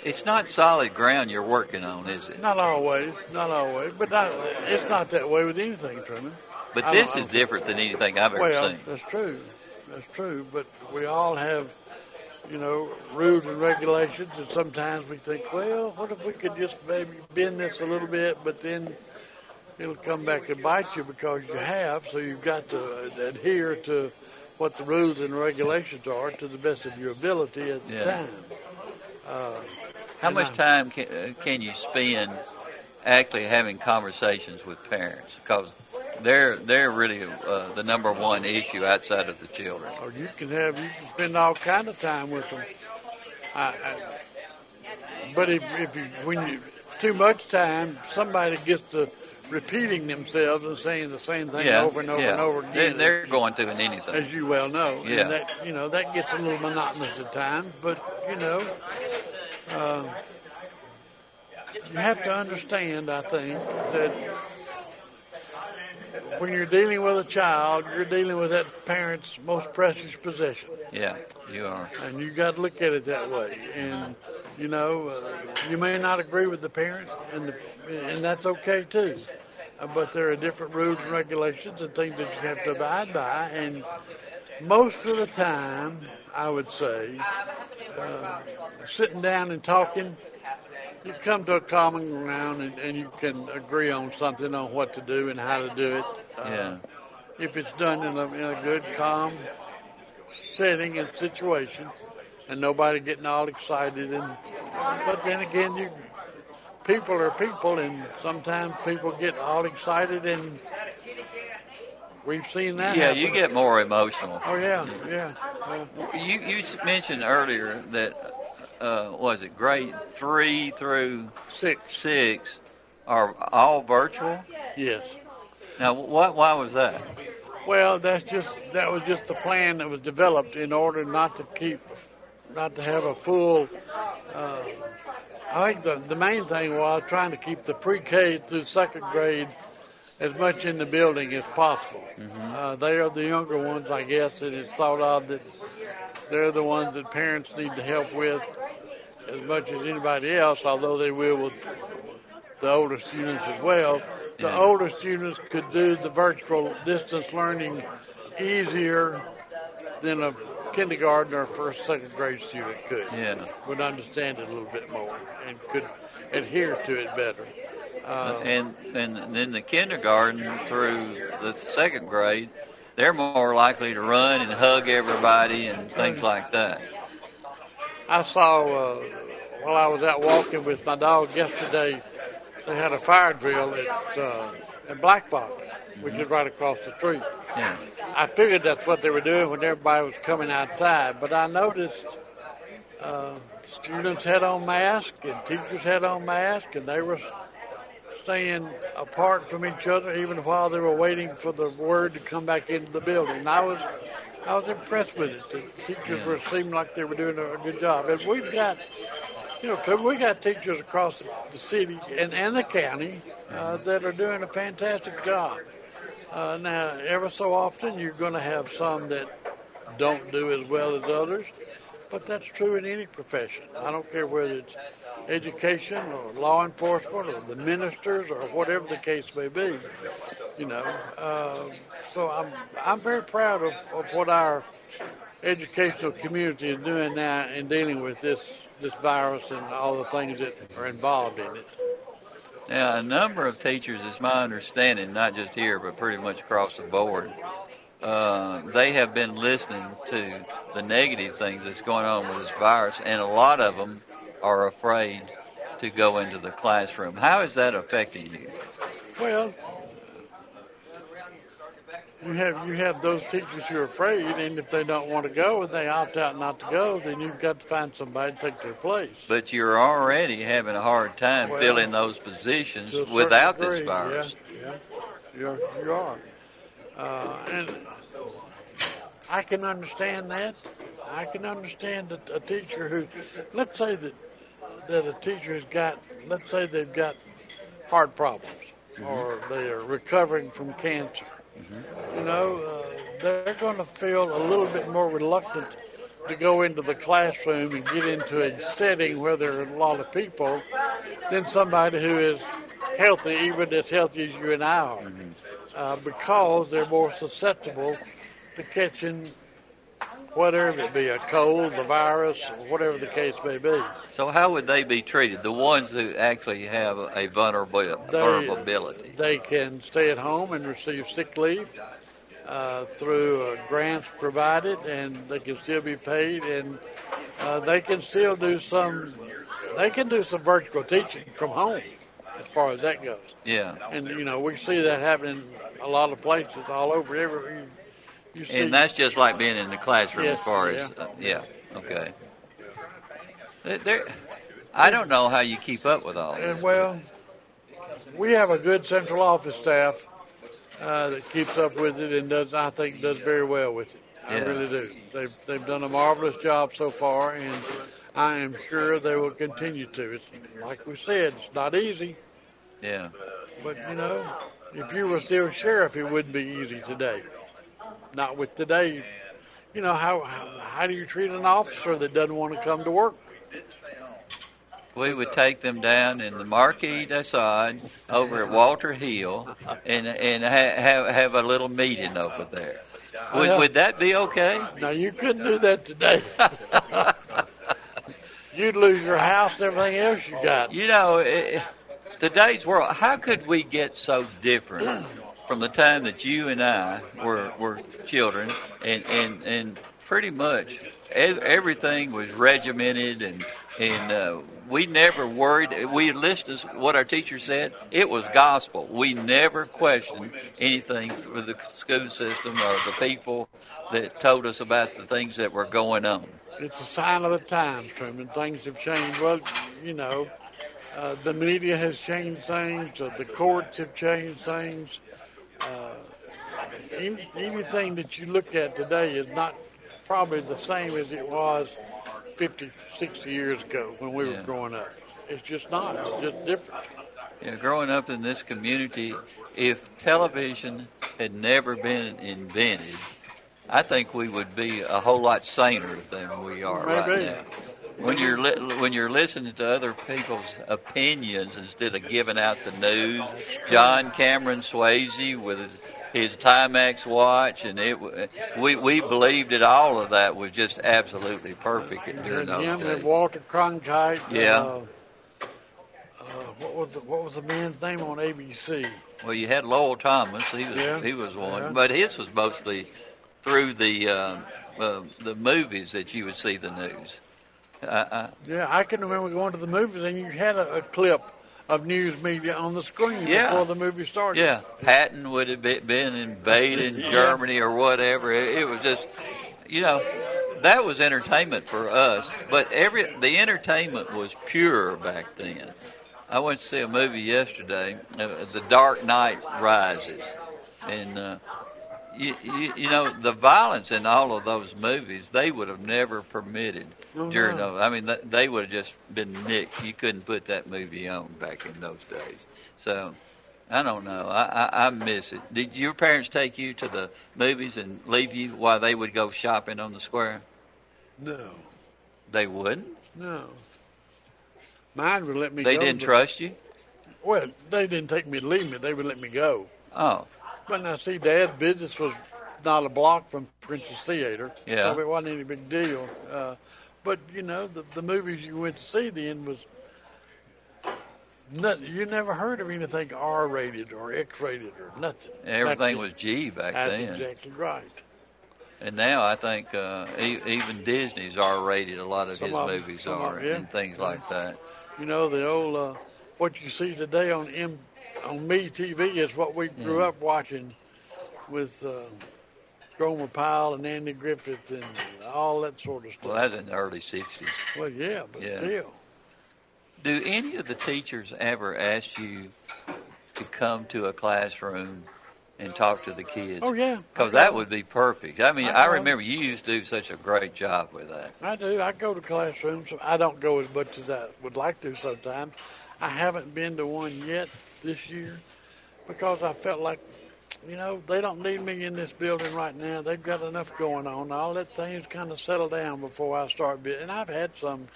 It's not solid ground you're working on, is it? not always, not always. But not, it's not that way with anything, Truman. But I this is different than anything I've ever well, seen. that's true. That's true. But we all have, you know, rules and regulations, and sometimes we think, well, what if we could just maybe bend this a little bit, but then it'll come back and bite you because you have. So you've got to adhere to what the rules and regulations are to the best of your ability at the Yeah. time. Uh, How much I- time can, uh, can you spend actually having conversations with parents? Because they're they're really uh, the number one issue outside of the children. Or you can have you can spend all kind of time with them. I, I, but if, if you when you too much time, somebody gets to repeating themselves and saying the same thing yeah, over and over yeah. and over again. they're going through in anything. as you well know. Yeah. And that you know that gets a little monotonous at times, but you know, uh, you have to understand. I think that when you're dealing with a child, you're dealing with that parent's most precious possession, Yeah, you are. and you got to look at it that way. And you know, uh, you may not agree with the parent, and the, and that's okay too. Uh, but there are different rules and regulations and things that you have to abide by. And most of the time, I would say, uh, sitting down and talking, you come to a common ground and, and you can agree on something on what to do and how to do it. Uh, Yeah. If it's done in a, in a good, calm setting and situation, and nobody getting all excited. And but then again, you people are people, and sometimes people get all excited, and we've seen that. Yeah, happen. you get more emotional. Oh yeah, yeah. yeah. You you mentioned earlier that uh, was it grade three through six six are all virtual. Yes. Now, what? Why was that? Well, that's just that was just the plan that was developed in order not to keep, not to have a full. Uh, I think the the main thing was trying to keep the pre-K through second grade as much in the building as possible. Uh, they are the younger ones, I guess, and it's thought of that they're the ones that parents need to help with as much as anybody else, although they will with the older students as well. The older students could do the virtual distance learning easier than a kindergarten or first, second grade student could. Yeah. Would understand it a little bit more and could adhere to it better. Uh, and and then the kindergarten through the second grade, they're more likely to run and hug everybody and things like that. I saw uh, while I was out walking with my dog yesterday, they had a fire drill at, uh, at Black Fox, which is right across the street. Yeah. I figured that's what they were doing when everybody was coming outside, but I noticed uh, students had on masks and teachers had on masks, and they were staying apart from each other even while they were waiting for the word to come back into the building. I was I was impressed with it. The teachers were seemed like they were doing a, a good job, and we've got. You know, we got teachers across the, the city and, and the county uh, that are doing a fantastic job. Uh, now, ever so often, you're going to have some that don't do as well as others, but that's true in any profession. I don't care whether it's education or law enforcement or the ministers or whatever the case may be. You know, uh, so I'm I'm very proud of, of what our educational community is doing now in dealing with this this virus and all the things that are involved in it. Now, a number of teachers, it's my understanding, not just here, but pretty much across the board, uh, they have been listening to the negative things that's going on with this virus, and a lot of them are afraid to go into the classroom. How is that affecting you? Well, you have you have those teachers who are afraid, and if they don't want to go and they opt out not to go, then you've got to find somebody to take their place. But you're already having a hard time Well, filling those positions To a certain without degree, this virus. Yeah, yeah. You're, you are. Uh, and I can understand that. I can understand that a teacher who, let's say that that a teacher has got, let's say they've got heart problems or they are recovering from cancer. You know, uh, they're going to feel a little bit more reluctant to go into the classroom and get into a setting where there are a lot of people than somebody who is healthy, even as healthy as you and I are, uh, because they're more susceptible to catching whatever it be, a cold, the virus, whatever the case may be. So how would they be treated? The ones who actually have a vulnerable They- vulnerability. They can stay at home and receive sick leave uh, through uh, grants provided, and they can still be paid, and uh, they can still do some. They can do some virtual teaching from home, as far as that goes. Yeah. And you know, we see that happening a lot of places all over. Every you, you see, And that's just like being in the classroom Yes, as far yeah. as, uh, yeah, okay. There- There, I don't know how you keep up with all And this. well, we have a good central office staff uh, that keeps up with it and does, I think, does very well with it. I Yeah. really do. They've they've done a marvelous job so far, and I am sure they will continue to. It's like we said, it's not easy, Yeah. but you know, if you were still sheriff, it wouldn't be easy today. Not with today. You know how how, do you treat an officer that doesn't want to come to work? We would take them down in the Marquis d'Assad over at Walter Hill and and ha- have have a little meeting over there. Would, would that be okay? Now you couldn't do that today. <laughs> You'd lose your house and everything else you got. You know, eh, today's world. How could we get so different from the time that you and I were were children, and and and pretty much everything was regimented, and and uh, we never worried. We listened to what our teacher said. It was gospel. We never questioned anything with the school system or the people that told us about the things that were going on. It's a sign of the times, Truman. Things have changed. Well, you know, uh, the media has changed things. Uh, the courts have changed things. Uh, any, anything that you look at today is not probably the same as it was 50, 60 years ago when we Yeah. were growing up. It's just not. It's just different. Yeah, growing up in this community, if television had never been invented, I think we would be a whole lot saner than we are right now. When you're li- when you're listening to other people's opinions instead of giving out the news, John Cameron Swayze with his, his Timex watch, and it we we believed that all of that was just absolutely perfect during And those him days. Walter Cronkite. Yeah. Uh, uh, what was the, what was the man's name on ABC? Well, you had Lowell Thomas. He was Yeah. he was one, Yeah. but his was mostly through the uh, uh, the movies that you would see the news. Uh, uh, Yeah, I can remember going to the movies and you had a, a clip of news media on the screen Yeah. before the movie started. yeah, Patton would have been, been invading <laughs> Yeah. Germany or whatever. It, it was just, you know, that was entertainment for us. But every the entertainment was pure back then. I went to see a movie yesterday, uh, The Dark Knight Rises, and uh, you, you, you know the violence in all of those movies they would have never permitted Oh, during no. those. I mean, they would have just been nicked. You couldn't put that movie on back in those days. So. I don't know. I, I, I miss it. Did your parents take you to the movies and leave you while they would go shopping on the square? No, They wouldn't. no. Mine would let me They go. didn't trust you. Well, they didn't take me to leave me. They would let me go. Oh, But now, see, Dad's business was not a block from Princess Theater. Yeah. So it wasn't any big deal. Uh, but, you know, the, the movies you went to see then was. Nothing, you never heard of anything R rated or X rated or nothing. everything was G back then. That's exactly right. And now I think uh, e- even Disney's R rated. A lot of Some his of movies are, of yeah. and things like that. You know, the old, uh, what you see today on M, on Me TV is what we grew Yeah. up watching with uh, Gomer Pyle and Andy Griffith and all that sort of stuff. Well, that's in the early '60s. Well, yeah, but Yeah. still. Do any of the teachers ever ask you to come to a classroom and talk to the kids? Oh, yeah. Because that would be perfect. I mean, I I, remember you used to do such a great job with that. I do. I go to classrooms. I don't go as much as I would like to sometimes. I haven't been to one yet this year because I felt like, you know, they don't need me in this building right now. They've got enough going on. I'll let things kind of settle down before I start. And I've had some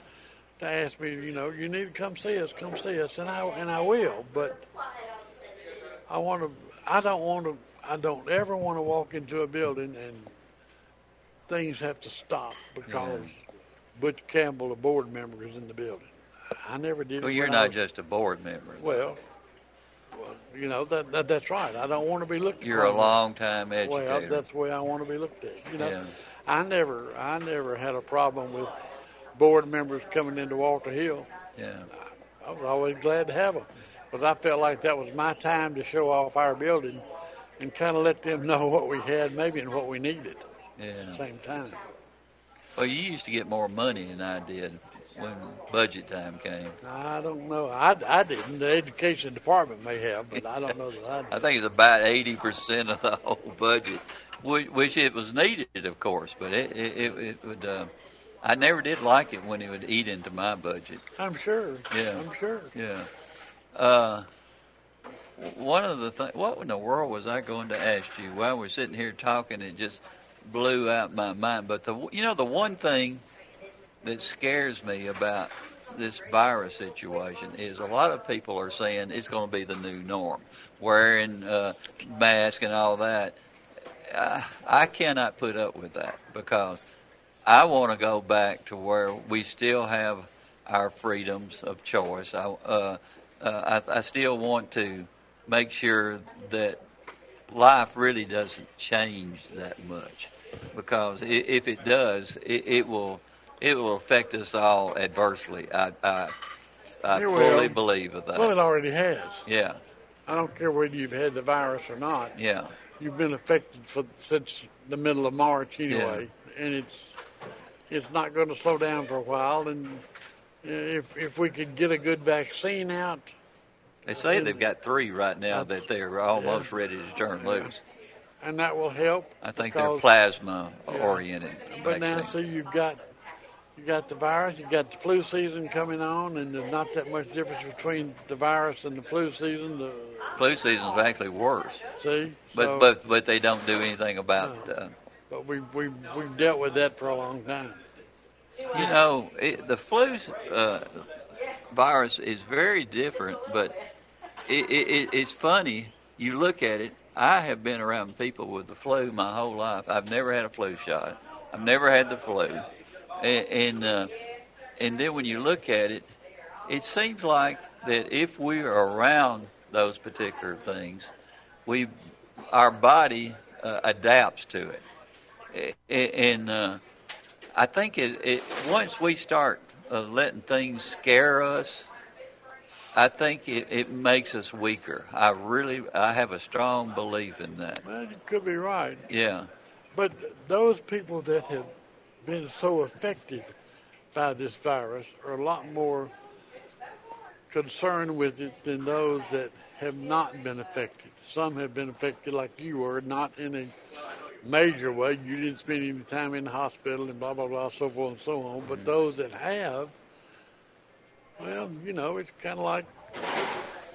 to ask me, you know, you need to come see us, come see us, and I and I will. But I want to. I don't want to. I don't ever want to walk into a building and things have to stop because Butch Campbell, a board member, is in the building. I never did. Well, you're not was- just a board member. Well, well, you know that, that that's right. I don't want to be looked. At You're a long-time Well, educator. that's the way I want to be looked at. You know, Yeah. I never, I never had a problem with board members coming into Walter Hill. Yeah. I was always glad to have them, because I felt like that was my time to show off our building and kind of let them <laughs> know what we had, maybe, and what we needed Yeah. at the same time. Well, you used to get more money than I did when budget time came. I don't know. I, I didn't. The education department may have, but I don't know that I <laughs> did. I think it's about eighty percent of the whole budget, which, which it was needed, of course. But it it, it, it would. Uh, I never did like it when it would eat into my budget. I'm sure. Yeah. I'm sure. Yeah. Uh, one of the things. What in the world was I going to ask you while we're sitting here talking? It just blew out my mind. But the you know the one thing that scares me about this virus situation is a lot of people are saying it's going to be the new norm, wearing uh, mask and all that. I, I cannot put up with that because I want to go back to where we still have our freedoms of choice. I, uh, uh, I, I still want to make sure that life really doesn't change that much because if it does, it, it will it will affect us all adversely. I I, I It fully will. believe of that. Well, it already has. Yeah, I don't care whether you've had the virus or not. yeah. You've been affected for since the middle of March anyway, and it's it's not going to slow down for a while. And if if we could get a good vaccine out, They say they've got three right now that they're almost ready to turn loose. and that will help. I think they're plasma Yeah. oriented. But now, vaccine. see, you've got you got the virus, you got the flu season coming on, and there's not that much difference between the virus and the flu season. The, flu season's actually worse. see, But so, but but they don't do anything about. Uh, but we we we've dealt with that for a long time. you know, it, the flu uh, virus is very different, but it, it, it's funny. You look at it. I have been around people with the flu my whole life. I've never had a flu shot. I've never had the flu, and and, uh, and then when you look at it, it seems like that if we are around those particular things, we our body uh, adapts to it, and uh, I think it, it once we start uh, letting things scare us, I think it, it makes us weaker. I really I have a strong belief in that. Well, you could be right. Yeah, But those people that have been so affected by this virus are a lot more concerned with it than those that have not been affected. Some have been affected like you were, not in a major way. You didn't spend any time in the hospital and blah, blah, blah, so forth and so on. But mm-hmm. those that have, well, you know, it's kind of like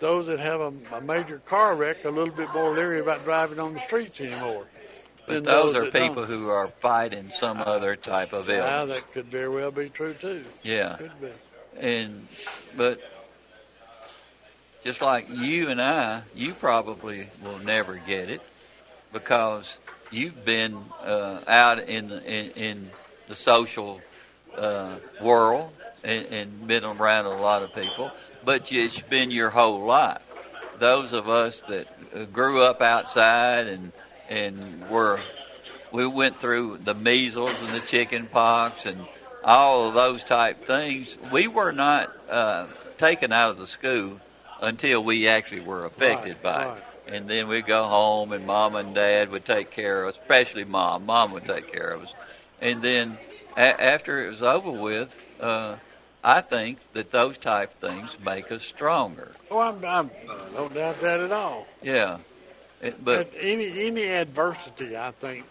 those that have a, a major car wreck are a little bit more leery about driving on the streets anymore. But than those, are that don't. people who are fighting some other type of illness. Now that could very well be true too. Yeah. Could be. And but just like you and I, you probably will never get it because you've been uh, out in the in, in the social uh, world and, and been around a lot of people, but it's been your whole life. Those of us that uh, grew up outside and and were we went through the measles and the chicken pox and all of those type things. We were not uh, taken out of the school until we actually were affected Right, by right. it. and then we'd go home, and mom and dad would take care of us, especially mom. Mom would take care of us, and then a- after it was over with, uh, I think that those type of things make us stronger. Oh, I'm, I'm no doubt that at all. Yeah, It- but any any adversity, I think,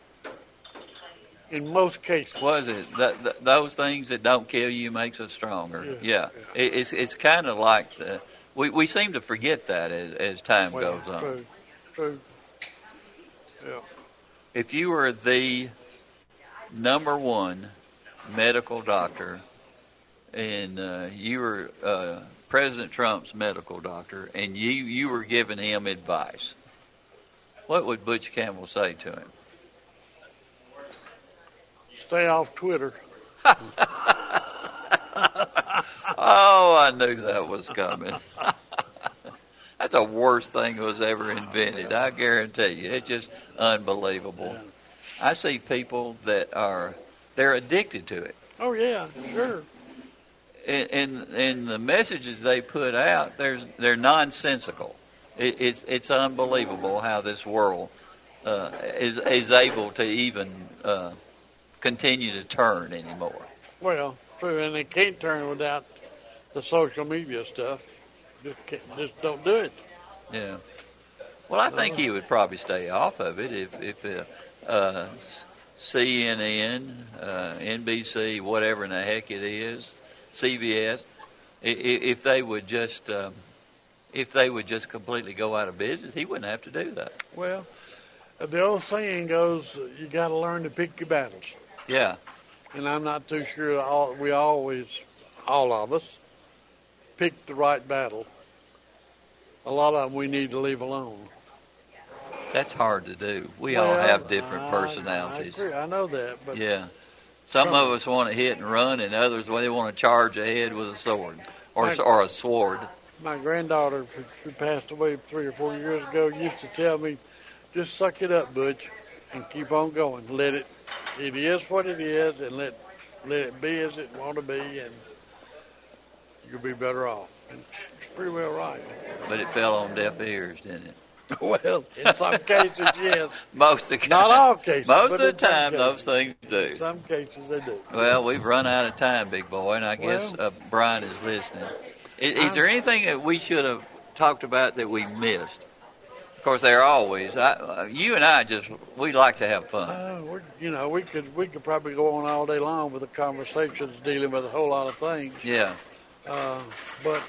in most cases, was it th- th- those things that don't kill you makes us stronger? Yeah. Yeah, It, it's it's kind of like the, we we seem to forget that as as time well, goes on. true, true. Yeah. If you were the number one medical doctor, and uh, you were uh, President Trump's medical doctor, and you you were giving him advice, what would Butch Campbell say to him? Stay off Twitter. <laughs> Oh, I knew that was coming. <laughs> That's the worst thing that was ever invented. I guarantee you, it's just unbelievable. I see people that are they're addicted to it. Oh yeah, sure. and and, and the messages they put out, there's they're nonsensical. It, it's it's unbelievable how this world uh, is is able to even uh, continue to turn anymore. Well, true, and they can't turn without the social media stuff. Just, can't, just don't do it. Yeah. Well, I think he would probably stay off of it if if uh, uh, CNN, uh, NBC, whatever in the heck it is, CBS, if they would just um, if they would just completely go out of business, he wouldn't have to do that. Well, the old saying goes, you got to learn to pick your battles. Yeah. And I'm not too sure all, we always, all of us, pick the right battle. A lot of them we need to leave alone. That's hard to do. We all have different I- personalities. I. I know that, but Yeah. Some of us want to hit and run, and others well, they want to charge ahead with a sword or or a sword. My granddaughter, who passed away three or four years ago, used to tell me, "Just suck it up, Butch, and keep on going. Let it. It is what it is, and let let it be as it want to be, and you'll be better off." And she's pretty well right. But it fell on deaf ears, didn't it? <laughs> well, in some cases, <laughs> yes. Most of the Not all cases, Most of the time, those things do. In some cases, they do. Well, we've run out of time, big boy, and I guess Well- uh, Brian is listening. Is, is there anything that we should have talked about that we missed? Of course, there are always. I, uh, you and I just we like to have fun. Uh, we're, you know, we could we could probably go on all day long with the conversations dealing with a whole lot of things. Yeah. Uh, but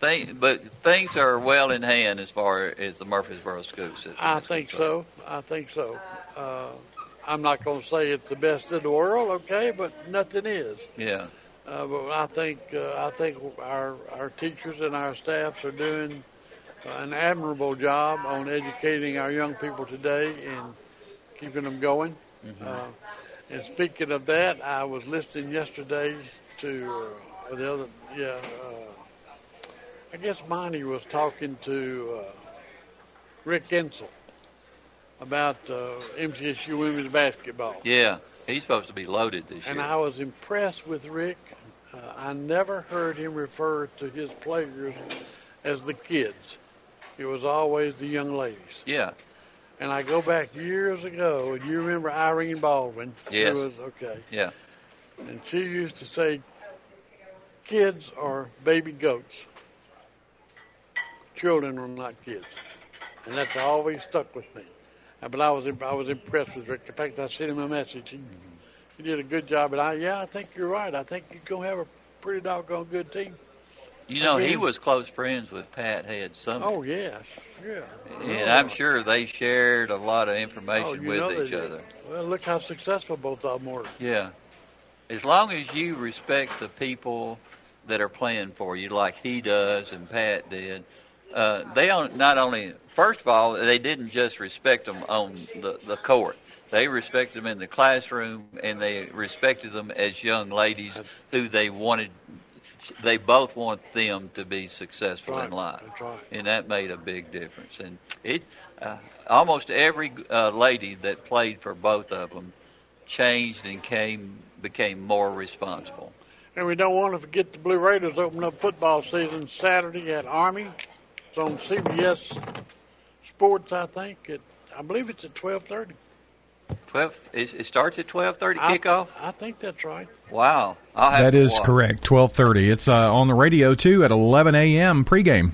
Thing, but things are well in hand as far as the Murfreesboro school system. I think concerned. so. I think so. Uh, I'm not going to say it's the best in the world, okay, but nothing is. Yeah. Uh, but I think uh, I think our our teachers and our staffs are doing an admirable job on educating our young people today and keeping them going. Uh, and speaking of that, I was listening yesterday to uh, the other yeah. Uh, I guess Monty was talking to uh, Rick Insell about uh, MTSU women's basketball. Yeah, he's supposed to be loaded this And year. And I was impressed with Rick. Uh, I never heard him refer to his players as the kids. It was always the young ladies. yeah. And I go back years ago, and you remember Irene Baldwin? who Yes. was okay. Yeah. And she used to say, "Kids are baby goats. Children are not kids." And that's always stuck with me. Uh, But I was I was impressed with Rick. In fact, I sent him a message. He, he did a good job. And I yeah, I think you're right. I think you're gonna have a pretty doggone good team. You know, he was close friends with Pat Head Summitt. Oh yes, yeah. And I'm sure they shared a lot of information Oh, with each other. Well, look how successful both of them were. Yeah. As long as you respect the people that are playing for you, like he does and Pat did, uh, they on, not not only, first of all, they didn't just respect them on the, the court. They respected them in the classroom, and they respected them as young ladies who they wanted. They both want them to be successful That's in life, That's right. and that made a big difference. And it, uh, almost every uh, lady that played for both of them changed and came became more responsible. And we don't want to forget the Blue Raiders open up football season Saturday at Army. It's on CBS sports. I think at I believe it's at twelve thirty. Twelve. It, it starts at twelve thirty I- kickoff. I think that's right. Wow. I'll have That to is watch. correct. Twelve thirty. It's uh, on the radio too at eleven a.m. pregame.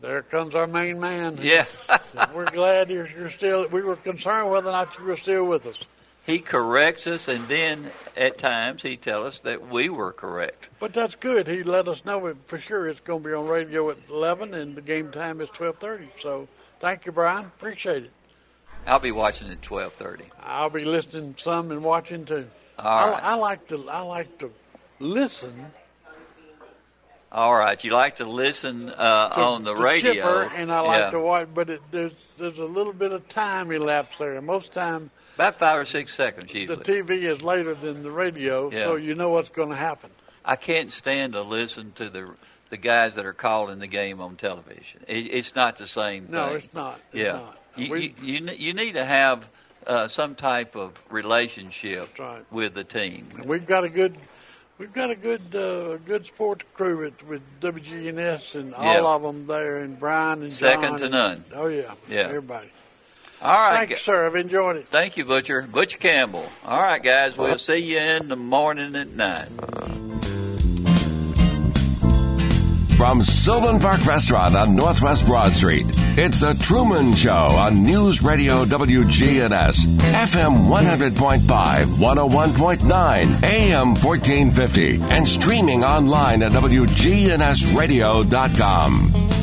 There comes our main man. Yeah. <laughs> we're glad you're, you're still. We were concerned whether or not you were still with us. He corrects us, and then at times he tells us that we were correct. But that's good. He let us know for sure it's going to be on radio at 11 and the game time is 12:30. So thank you, Brian. Appreciate it. I'll be watching at twelve thirty. I'll be listening some and watching too. All I. I like to I like to listen All right. You like to listen uh, to, on the radio, Chipper, and I like yeah. to watch, but it, there's there's a little bit of time elapsed there. Most time about five or six seconds Usually, the. TV is later than the radio, so you know what's going to happen. I can't stand to listen to the the guys that are calling the game on television. It, it's not the same thing. No, it's not. It's yeah, not. You, you, you you need to have uh, some type of relationship right. with the team. And we've got a good, we've got a good, uh, good sports crew with, with WGNS and all of them there, and Brian and Second John to and- none. Oh yeah, Yeah. everybody. All right, Thank you, sir. I've enjoyed it. Thank you, Butcher. Butcher Campbell. All right, guys. We'll see you in the morning at nine. From Sylvan Park Restaurant on Northwest Broad Street, it's The Truman Show on News Radio WGNS, FM 100.5, 101.9, AM 1450, and streaming online at WGNSradio.com.